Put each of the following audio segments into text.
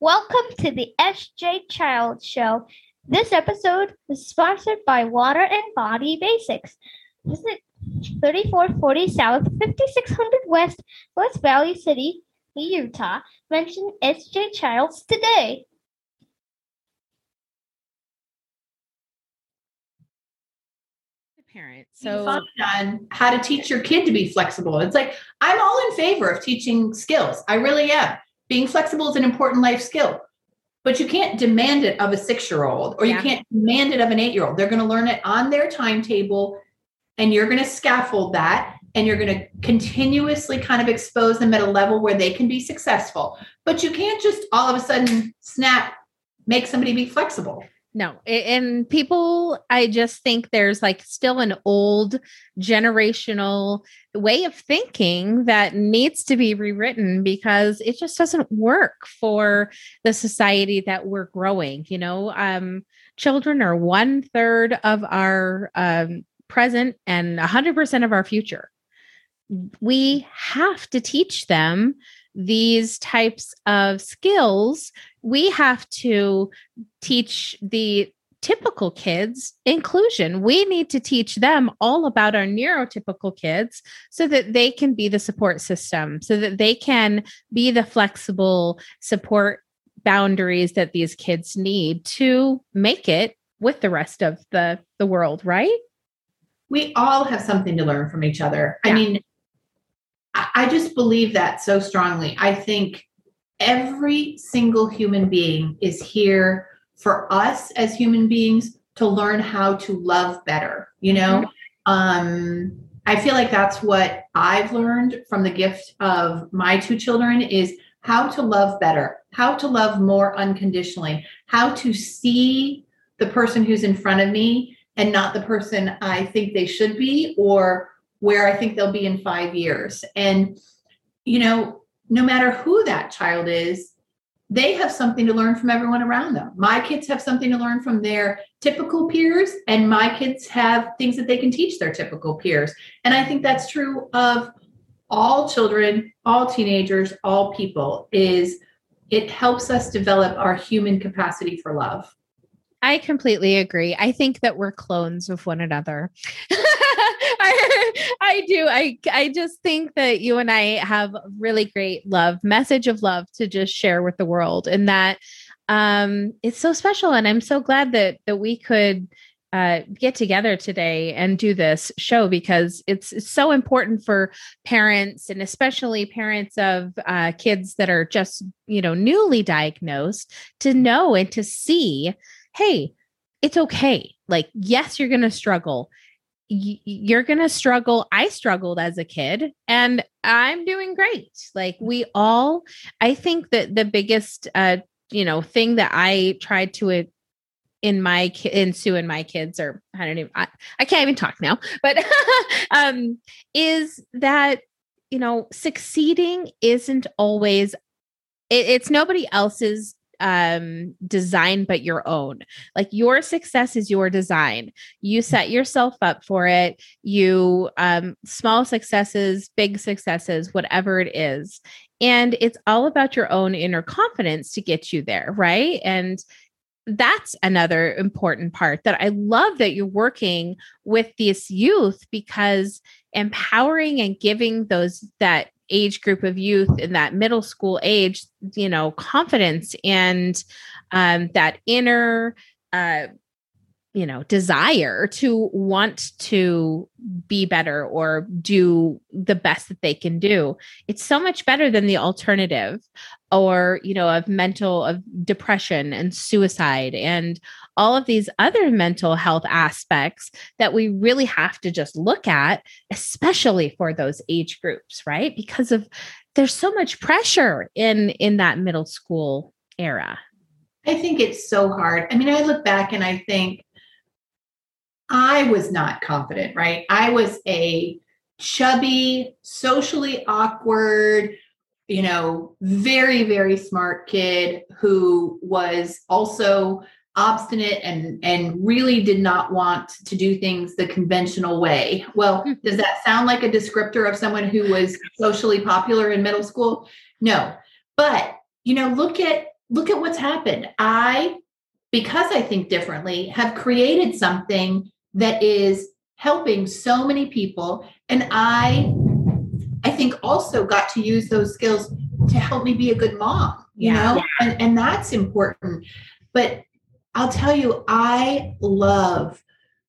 Welcome to the SJ Childs Show. This episode is sponsored by Water and Body Basics. Visit 3440 South, 5600 West, West Valley City, Utah. Mention SJ Childs today. parent. So So on how to teach your kid to be flexible. It's like I'm all in favor of teaching skills. I really am. Being flexible is an important life skill. But you can't demand it of a 6-year-old or you can't demand it of an 8-year-old. They're going to learn it on their timetable and you're going to scaffold that and you're going to continuously kind of expose them at a level where they can be successful. But you can't just all of a sudden snap make somebody be flexible. No, and people, I just think there's like still an old generational way of thinking that needs to be rewritten because it just doesn't work for the society that we're growing. You know, um, children are one third of our um, present and 100% of our future. We have to teach them these types of skills. We have to teach the typical kids inclusion. We need to teach them all about our neurotypical kids so that they can be the support system, so that they can be the flexible support boundaries that these kids need to make it with the rest of the the world, right? we all have something to learn from each other. I mean, I, just believe that so strongly. I think every single human being is here for us as human beings to learn how to love better, you know? Um, I feel like that's what I've learned from the gift of my two children is how to love better, how to love more unconditionally, how to see the person who's in front of me and not the person I think they should be or where I think they'll be in five years. And, you know, no matter who that child is, they have something to learn from everyone around them. My kids have something to learn from their typical peers, and my kids have things that they can teach their typical peers. And I think that's true of all children, all teenagers, all people is it helps us develop our human capacity for love. I completely agree. I think that we're clones of one another. I, I do. I I just think that you and I have really great love message of love to just share with the world, and that um, it's so special. And I'm so glad that that we could uh, get together today and do this show because it's, it's so important for parents and especially parents of uh, kids that are just you know newly diagnosed to know and to see hey, it's okay. Like, yes, you're going to struggle. You're going to struggle. I struggled as a kid and I'm doing great. Like, we all, I think that the biggest, uh, you know, thing that I tried to uh, in my in Sue and my kids or I don't even I, I can't even talk now, but um is that you know succeeding isn't always it, it's nobody else's um design but your own. Like your success is your design. You set yourself up for it. You um small successes big successes whatever it is. And it's all about your own inner confidence to get you there right? And that's another important part that I love that you're working with this youth because empowering and giving those that age group of youth in that middle school age, you know, confidence and um, that inner, uh, you know, desire to want to be better or do the best that they can do. It's so much better than the alternative or, you know, of mental, of depression and suicide and all of these other mental health aspects that we really have to just look at, especially for those age groups, right? Because of there's so much pressure in in that middle school era. I think it's so hard. I mean, I look back and I think I was not confident, right? I was a chubby, socially awkward, you know, very, very smart kid who was also obstinate and and really did not want to do things the conventional way. Well, hmm. does that sound like a descriptor of someone who was socially popular in middle school? No. But, you know, look at look at what's happened. I, because I think differently, have created something that is helping so many people. And I, I think also got to use those skills to help me be a good mom, you Yeah. know, and, and that's important. But I'll tell you, I love,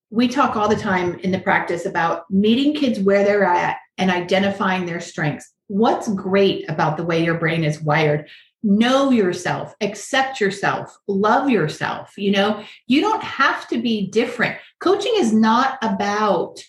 we talk all the time in the practice about meeting kids where they're at and identifying their strengths. What's great about the way your brain is wired? Know yourself, accept yourself, love yourself. You know, you don't have to be different. Coaching is not about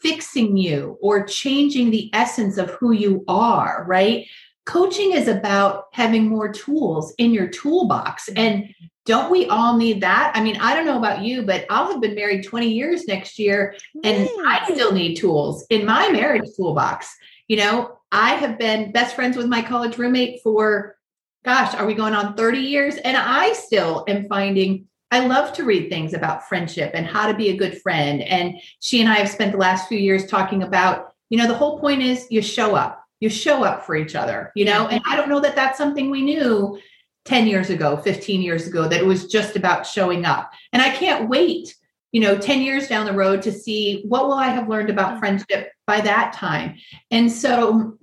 fixing you or changing the essence of who you are, right? Coaching is about having more tools in your toolbox. Mm-hmm. And don't we all need that? I mean, I don't know about you, but I'll have been married 20 years next year and I still need tools in my marriage toolbox. You know, I have been best friends with my college roommate for, gosh, are we going on 30 years? And I still am finding I love to read things about friendship and how to be a good friend. And she and I have spent the last few years talking about, you know, the whole point is you show up, you show up for each other, you know, and I don't know that that's something we knew 10 years ago, 15 years ago, that it was just about showing up. And I can't wait you know 10 years down the road to see what will i have learned about friendship by that time and so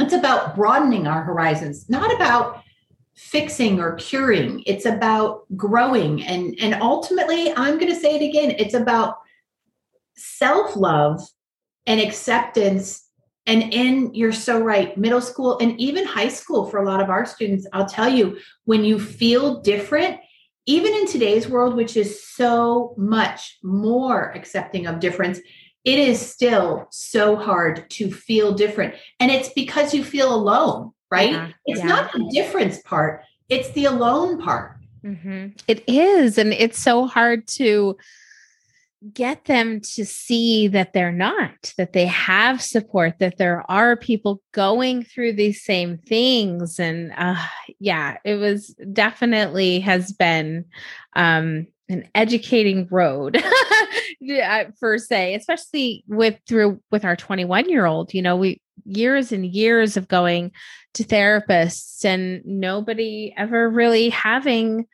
it's about broadening our horizons not about fixing or curing. It's about growing. And and ultimately i'm going to say it again it's about self-love and acceptance and in you're so right middle school and even high school for a lot of our students i'll tell you when you feel different even in today's world, which is so much more accepting of difference, it is still so hard to feel different. And it's because you feel alone, right? Yeah, it's yeah. not the difference part, it's the alone part. Mhm. It is. And it's so hard to get them to see that they're not, that they have support, that there are people going through these same things. And uh, yeah, it was definitely has been um, an educating road. yeah, per se, especially with through with our 21 year old, you know, we years and years of going to therapists and nobody ever really having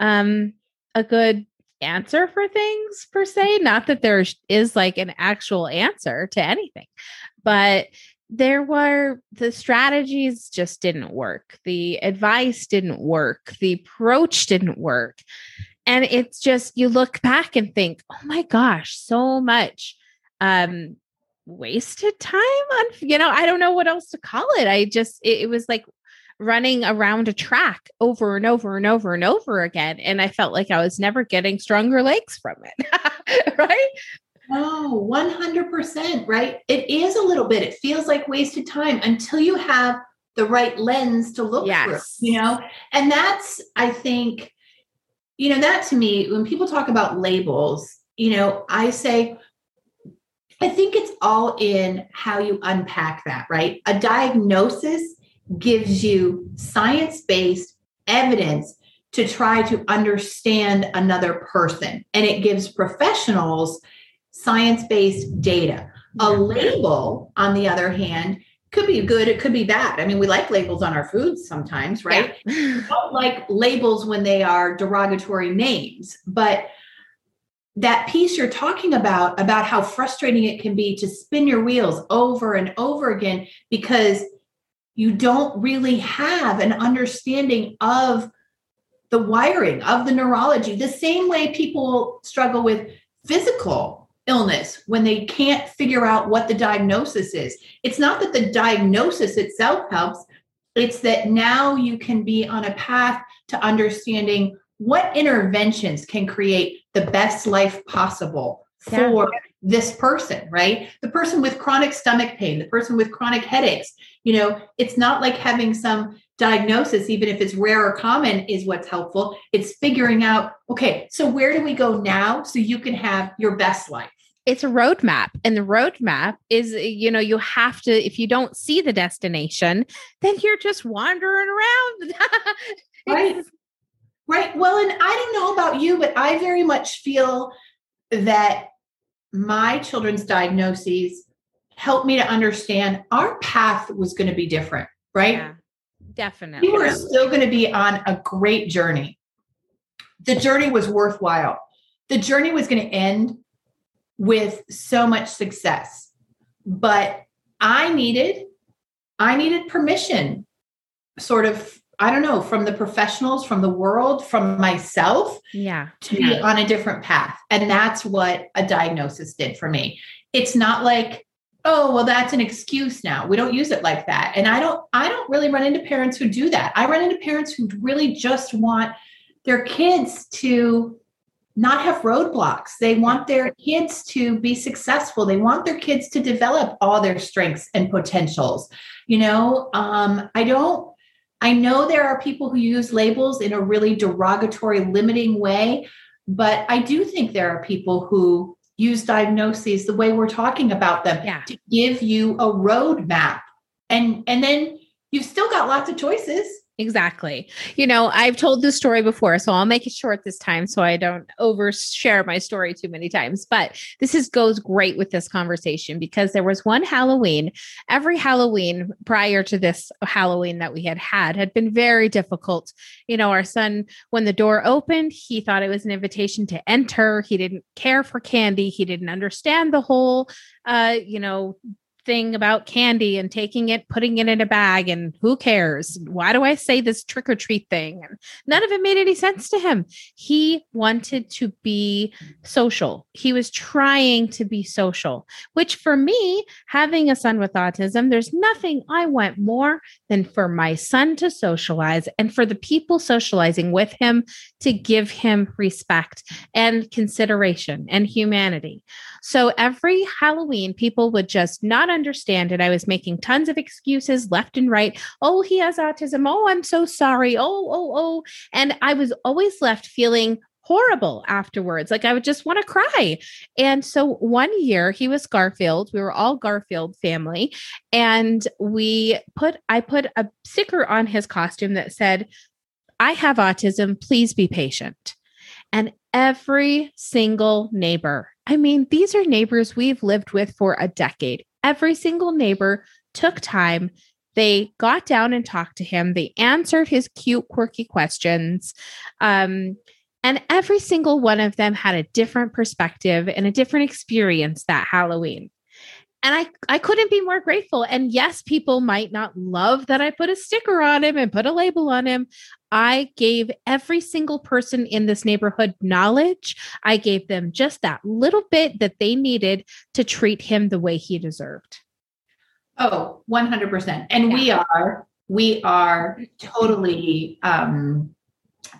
um a good answer for things per se. Not that there is like an actual answer to anything but there were the strategies just didn't work. The advice didn't work. The approach didn't work. And it's just you look back and think oh my gosh so much um wasted time on you know i don't know what else to call it i just it, it was like running around a track over and over and over and over again and i felt like i was never getting stronger legs from it right No, 100%, right? It is a little bit. It feels like wasted time until you have the right lens to look Yes. through, you know? And that's, I think, you know, that to me, when people talk about labels, you know, I say, I think it's all in how you unpack that, right? A diagnosis gives you science based evidence to try to understand another person, and it gives professionals science based data. A label, on the other hand, could be good, it could be bad. I mean, we like labels on our foods sometimes, right? Yeah. don't like labels when they are derogatory names, but that piece you're talking about, about how frustrating it can be to spin your wheels over and over again because you don't really have an understanding of the wiring of the neurology, the same way people struggle with physical illness when they can't figure out what the diagnosis is. It's not that the diagnosis itself helps, it's that now you can be on a path to understanding what interventions can create the best life possible Yeah. for this person, right? The person with chronic stomach pain, the person with chronic headaches. You know, it's not like having some diagnosis, even if it's rare or common, is what's helpful. It's figuring out, okay, so where do we go now so you can have your best life? it's a roadmap and the roadmap is you know you have to if you don't see the destination then you're just wandering around Right. Right. Well, and I don't know about you, but I very much feel that my children's diagnoses helped me to understand our path was going to be different, right? Yeah. Definitely. You were still going to be on a great journey. The journey was worthwhile. The journey was going to end with so much success. But I needed I needed permission sort of I don't know, from the professionals, from the world, from myself Yeah. to be on a different path. And that's what a diagnosis did for me. It's not like, oh, well, that's an excuse now. We don't use it like that. And I don't, I don't really run into parents who do that. I run into parents who really just want their kids to not have roadblocks. They want their kids to be successful. They want their kids to develop all their strengths and potentials. You know, um, I don't I know there are people who use labels in a really derogatory, limiting way, but I do think there are people who use diagnoses the way we're talking about them Yeah. to give you a roadmap. And and then you've still got lots of choices. Exactly. You know, I've told this story before, so I'll make it short this time so I don't overshare my story too many times. But this is goes great with this conversation because there was one Halloween, every Halloween prior to this Halloween that we had had had been very difficult. You know, our son when the door opened, he thought it was an invitation to enter. He didn't care for candy. He didn't understand the whole uh, you know, thing about candy and taking it, putting it in a bag, and who cares? Why do I say this trick or treat thing? And none of it made any sense to him. He wanted to be social. He was trying to be social, which for me, having a son with autism, there's nothing I want more than for my son to socialize and for the people socializing with him to give him respect and consideration and humanity. So every Halloween, people would just not understand it. I was making tons of excuses left and right. Oh, he has autism. Oh, I'm so sorry. Oh, oh, oh. And I was always left feeling horrible afterwards. Like I would just want to cry. And so one year he was Garfield. We were all Garfield family. And we put, I put a sticker on his costume that said, I have autism. Please be patient. And every single neighbor, I mean, these are neighbors we've lived with for a decade. Every single neighbor took time. They got down and talked to him. They answered his cute, quirky questions. Um, and every single one of them had a different perspective and a different experience that Halloween. And I, I couldn't be more grateful. And yes, people might not love that I put a sticker on him and put a label on him. I gave every single person in this neighborhood knowledge. I gave them just that little bit that they needed to treat him the way he deserved. Oh, 100%. And we are, we are totally um,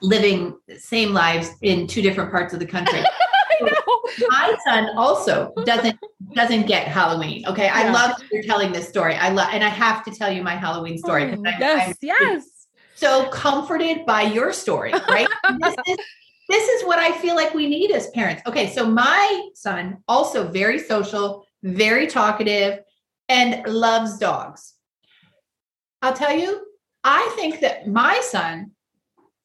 living the same lives in two different parts of the country. I know. My son also doesn't doesn't get Halloween. Okay. I love you're telling this story. I love and I have to tell you my Halloween story because I'm, yes, I'm yes. So comforted by your story, right? this is this is what I feel like we need as parents. Okay, so my son also very social, very talkative, and loves dogs. I'll tell you, I think that my son,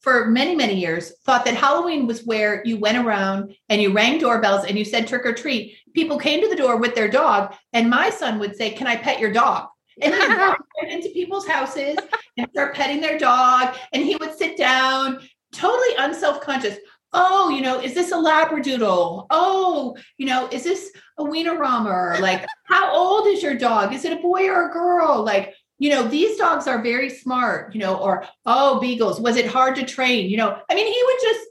for many, many years, thought that Halloween was where you went around and you rang doorbells and you said trick or treat. People came to the door with their dog, and my son would say, Can I pet your dog? And he walk into people's houses and start petting their dog, and he would sit down, totally unself-conscious. Oh, you know, is this a labradoodle? Oh, you know, is this a Weimaraner? Like, how old is your dog? Is it a boy or a girl? Like, you know, these dogs are very smart, you know, or oh, beagles, was it hard to train? You know, I mean, he would just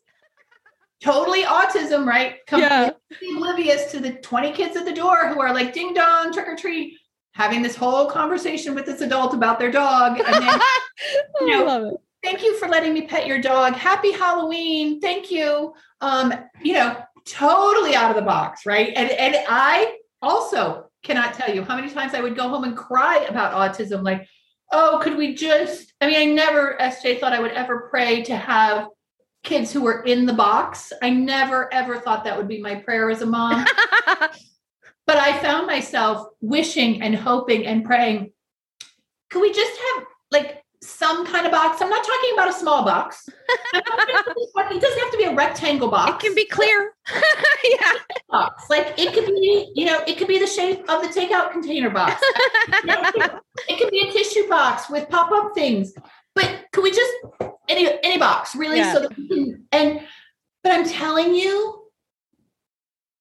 totally autism, right? Yeah. Oblivious to the 20 kids at the door who are like ding dong, trick or treat, having this whole conversation with this adult about their dog. And then, you know, I love it. thank you for letting me pet your dog. Happy Halloween. Thank you. Um, you know, totally out of the box, right? And and I also cannot tell you how many times I would go home and cry about autism. Like, oh, could we just? I mean, I never, SJ, thought I would ever pray to have kids who were in the box. I never ever thought that would be my prayer as a mom. but I found myself wishing and hoping and praying. Could we just have like some kind of box? I'm not talking about a small box. I'm not talking- it doesn't have to be a rectangle box it can be clear. yeah. box. Like it could be, you know, it could be the shape of the takeout container box. it could be a tissue box with pop-up things. but can we just any any box really Yeah. so that we can and but I'm telling you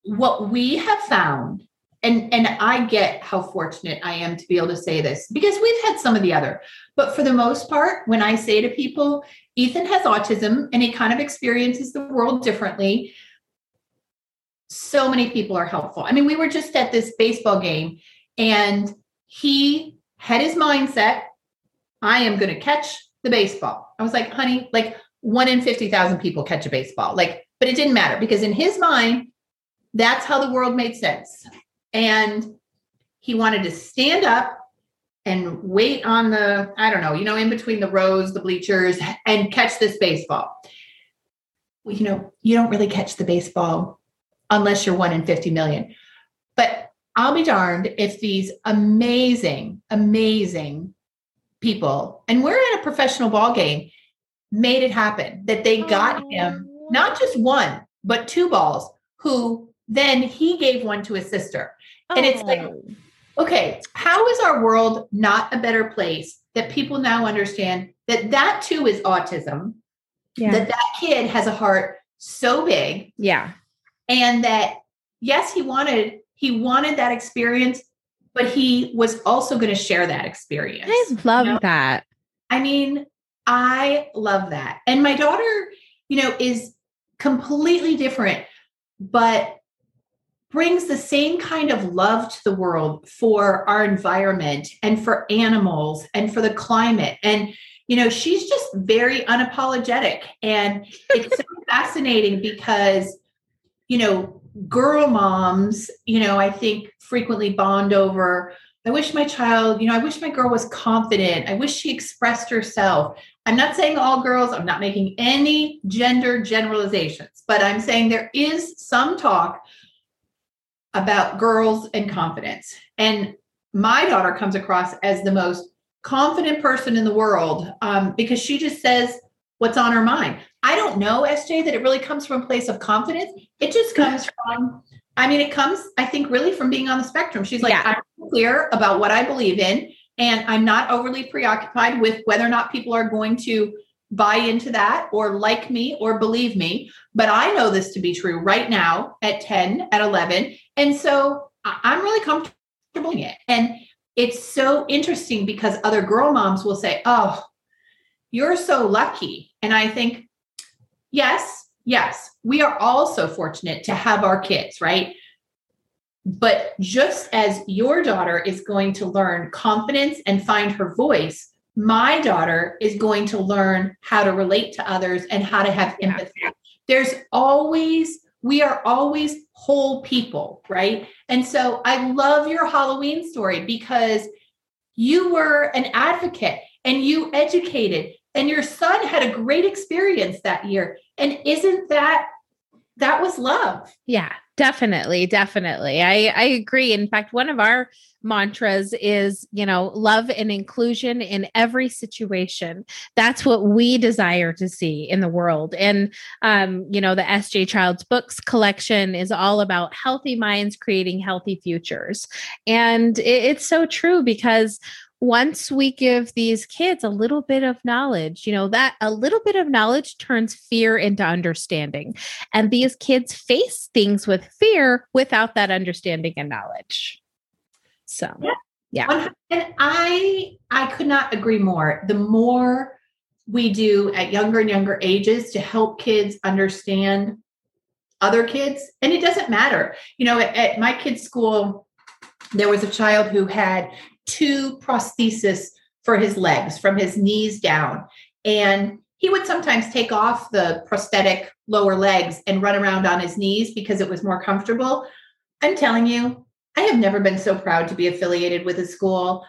what we have found and and I get how fortunate I am to be able to say this because we've had some of the other but for the most part when I say to people Ethan has autism and he kind of experiences the world differently so many people are helpful. I mean we were just at this baseball game and he had his mindset I am going to catch the baseball. I was like, honey, like one in 50,000 people catch a baseball. Like, but it didn't matter because in his mind, that's how the world made sense. And he wanted to stand up and wait on the, I don't know, you know, in between the rows, the bleachers, and catch this baseball. Well, you know, you don't really catch the baseball unless you're one in 50 million. But I'll be darned if these amazing, amazing people, and we're in a professional ball game, made it happen that they got him not just one, but two balls, who then he gave one to his sister. and it's like- Oh. Okay, how is our world not a better place that people now understand that that too is autism, yeah. that that kid has a heart so big yeah. and that yes he wanted he wanted that experience but he was also going to share that experience I love you know? that. I mean, I love that. And my daughter, you know, is completely different, but brings the same kind of love to the world for our environment and for animals and for the climate. And, you know, she's just very unapologetic. And it's so fascinating because, you know, girl moms, you know, I think frequently bond over I wish my child, you know, I wish my girl was confident. I wish she expressed herself. I'm not saying all girls, I'm not making any gender generalizations, but I'm saying there is some talk about girls and confidence. And my daughter comes across as the most confident person in the world um, because she just says what's on her mind. I don't know, SJ, that it really comes from a place of confidence. It just comes from, I mean, it comes, I think, really from being on the spectrum. She's like, Yeah. I'm clear about what I believe in, and I'm not overly preoccupied with whether or not people are going to buy into that or like me or believe me. But I know this to be true right now at 10, at 11. And so I'm really comfortable in it. And it's so interesting because other girl moms will say, Oh, you're so lucky. And I think, yes, yes, we are all so fortunate to have our kids, right? But just as your daughter is going to learn confidence and find her voice, my daughter is going to learn how to relate to others and how to have Yeah. empathy. There's always, we are always whole people, right? And so I love your Halloween story because you were an advocate and you educated and your son had a great experience that year. And isn't that that was love? Yeah, definitely, definitely. I I agree. In fact, one of our mantras is, you know, love and inclusion in every situation. That's what we desire to see in the world. And um, you know, the SJ Child's books collection is all about healthy minds creating healthy futures. And it, it's so true because once we give these kids a little bit of knowledge, you know, that a little bit of knowledge turns fear into understanding. And these kids face things with fear without that understanding and knowledge. So, Yeah. And I I could not agree more. The more we do at younger and younger ages to help kids understand other kids, and it doesn't matter. You know, at, at my kids' school, there was a child who had two prosthesis for his legs from his knees down. And he would sometimes take off the prosthetic lower legs and run around on his knees because it was more comfortable. I'm telling you, I have never been so proud to be affiliated with a school.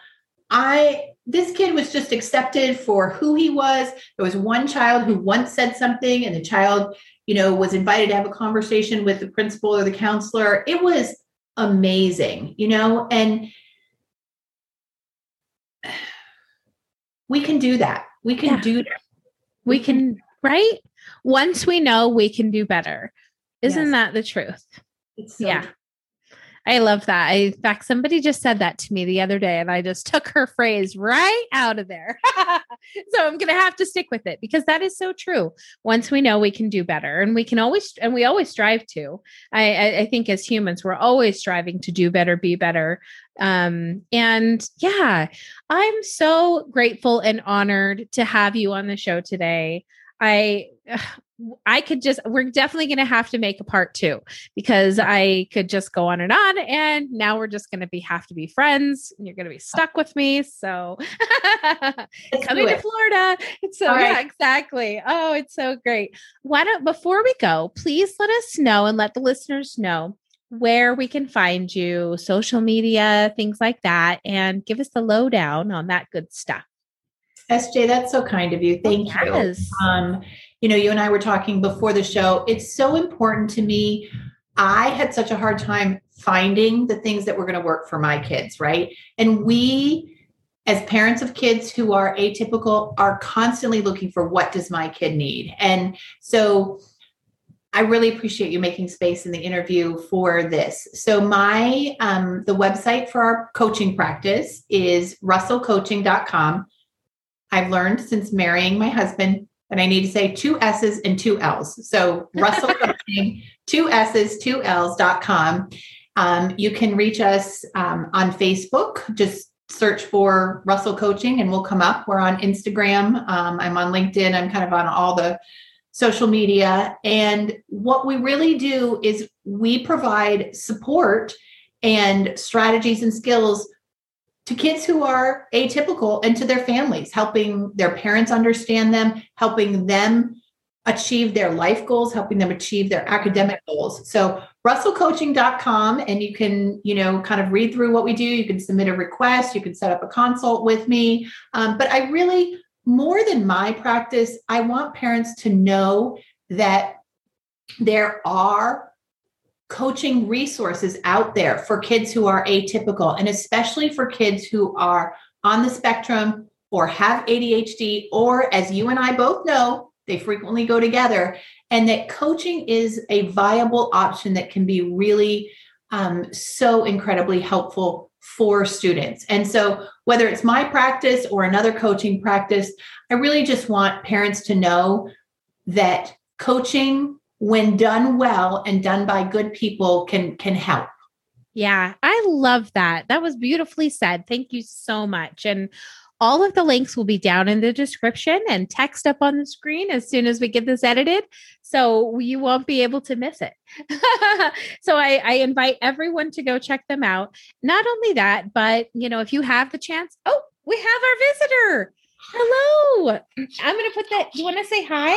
I this kid was just accepted for who he was. There was one child who once said something and the child, you know, was invited to have a conversation with the principal or the counselor. It was amazing, you know, and we can do that. We can Yeah. do that. We can, right? Once we know, we can do better. Isn't Yes. that the truth? It's so Yeah. I love that. I, in fact, somebody just said that to me the other day, and I just took her phrase right out of there. so I'm going to have to stick with it because that is so true. Once we know we can do better, and we can always, and we always strive to. I, I, I think as humans, we're always striving to do better, be better. Um, and yeah, I'm so grateful and honored to have you on the show today. I I could just, we're definitely going to have to make a part two because I could just go on and on. And now we're just going to be, have to be friends. And you're going to be stuck with me. So coming to Florida. It's so, right. yeah, exactly. Oh, it's so great. Why don't, before we go, please let us know and let the listeners know where we can find you, social media, things like that, and give us the lowdown on that good stuff. SJ, that's so kind of you. Thank yes. you. Um, you know, you and I were talking before the show. It's so important to me. I had such a hard time finding the things that were going to work for my kids, right? And we, as parents of kids who are atypical, are constantly looking for what does my kid need. And so I really appreciate you making space in the interview for this. So my um, the website for our coaching practice is russellcoaching.com. I've learned since marrying my husband and I need to say two S's and two L's. So Russell Coaching, two S's, two L's dot com. Um, you can reach us um, on Facebook. Just search for Russell Coaching and we'll come up. We're on Instagram. Um, I'm on LinkedIn. I'm kind of on all the social media. And what we really do is we provide support and strategies and skills to kids who are atypical and to their families, helping their parents understand them, helping them achieve their life goals, helping them achieve their academic goals. So russellcoaching.com and you can, you know, kind of read through what we do. You can submit a request, you can set up a consult with me. Um, but I really, more than my practice, I want parents to know that there are coaching resources out there for kids who are atypical and especially for kids who are on the spectrum or have ADHD or as you and I both know they frequently go together and that coaching is a viable option that can be really um, so incredibly helpful for students. And so whether it's my practice or another coaching practice i really just want parents to know that coaching when done well and done by good people can can help. Yeah i love that. That was beautifully said. Thank you so much. And all of the links will be down in the description and text up on the screen as soon as we get this edited so you won't be able to miss it. So I, I invite everyone to go check them out. Not only that but you know if you have the chance oh we have our visitor Hello. I'm going to put that. You want to say hi?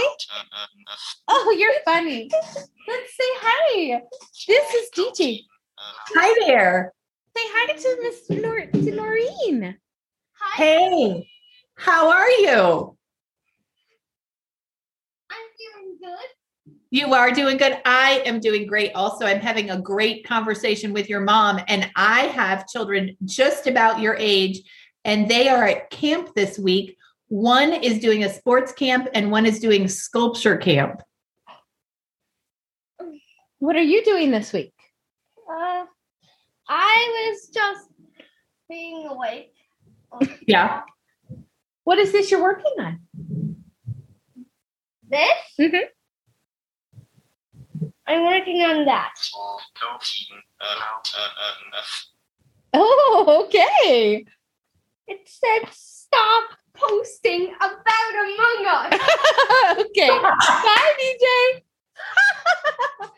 Oh, you're funny. Let's say hi. This is DJ. Hi there. Say hi to Miss Nor- to Norrine. Hi. Hey. How are you? I'm doing good. You are doing good. I am doing great. Also, I'm having a great conversation with your mom, and I have children just about your age and they are at camp this week. One is doing a sports camp and one is doing sculpture camp. What are you doing this week? Uh, I was just being awake. Yeah. What is this you're working on? This? Mm-hmm. I'm working on that. Oh, uh, uh, uh, oh okay. It said stop posting about Among Us. okay. Bye, DJ.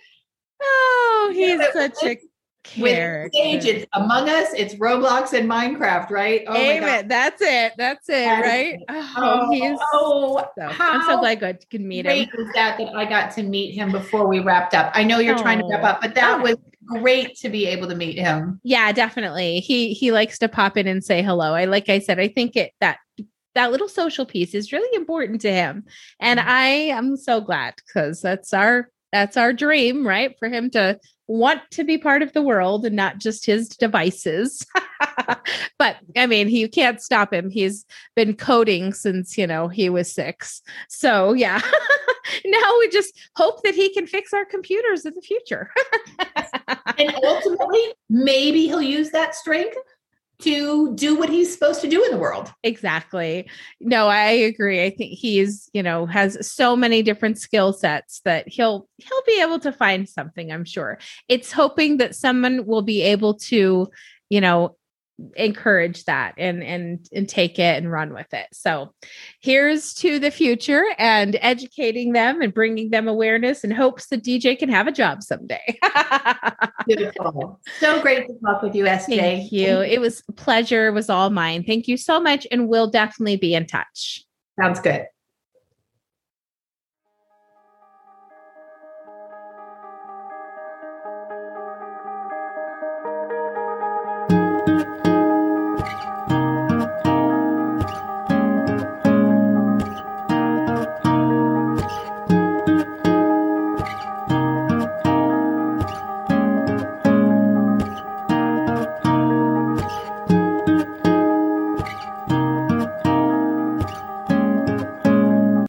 oh, he's yeah, such a character. With stage, it's Among Us, it's Roblox and Minecraft, right? Oh Amen. That's it. That's it, that right? Oh, oh, he's oh, so, I'm so glad I could meet him. Was that that I got to meet him before we wrapped up? I know you're oh. trying to wrap oh. up, but that oh. was great to be able to meet him. Yeah, definitely. He he likes to pop in and say hello. I like I said, I think it that that little social piece is really important to him. And mm. I am so glad because that's our that's our dream, right? For him to want to be part of the world and not just his devices. but I mean, he can't stop him. He's been coding since, you know, he was 6. So, yeah. now we just hope that he can fix our computers in the future. and ultimately, maybe he'll use that strength to do what he's supposed to do in the world. Exactly. No, I agree. I think he's, you know, has so many different skill sets that he'll he'll be able to find something, I'm sure. It's hoping that someone will be able to, you know, encourage that and and and take it and run with it. So here's to the future and educating them and bringing them awareness and hopes that DJ can have a job someday. Beautiful. So great to talk with you, SJ. Thank you. It was a pleasure. It was all mine. Thank you so much. And we'll definitely be in touch. Sounds good.